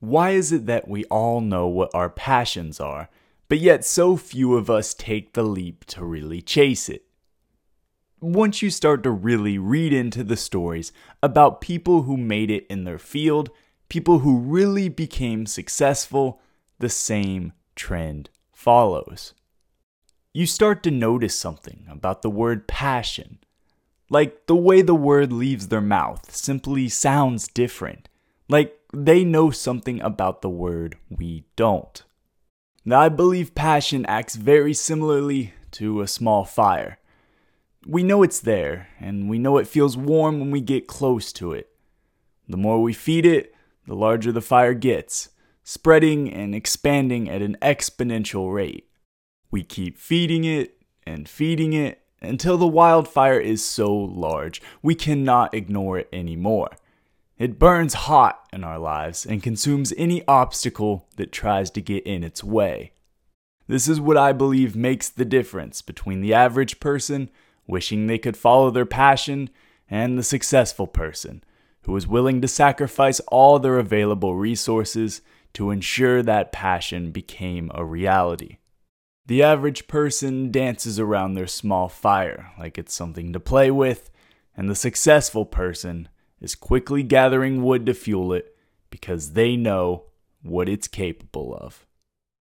Why is it that we all know what our passions are, but yet so few of us take the leap to really chase it? Once you start to really read into the stories about people who made it in their field, people who really became successful, the same trend follows. You start to notice something about the word passion. Like the way the word leaves their mouth simply sounds different. Like they know something about the word we don't. Now, I believe passion acts very similarly to a small fire. We know it's there, and we know it feels warm when we get close to it. The more we feed it, the larger the fire gets, spreading and expanding at an exponential rate. We keep feeding it and feeding it until the wildfire is so large we cannot ignore it anymore. It burns hot in our lives and consumes any obstacle that tries to get in its way. This is what I believe makes the difference between the average person wishing they could follow their passion and the successful person who is willing to sacrifice all their available resources to ensure that passion became a reality. The average person dances around their small fire like it's something to play with, and the successful person is quickly gathering wood to fuel it because they know what it's capable of.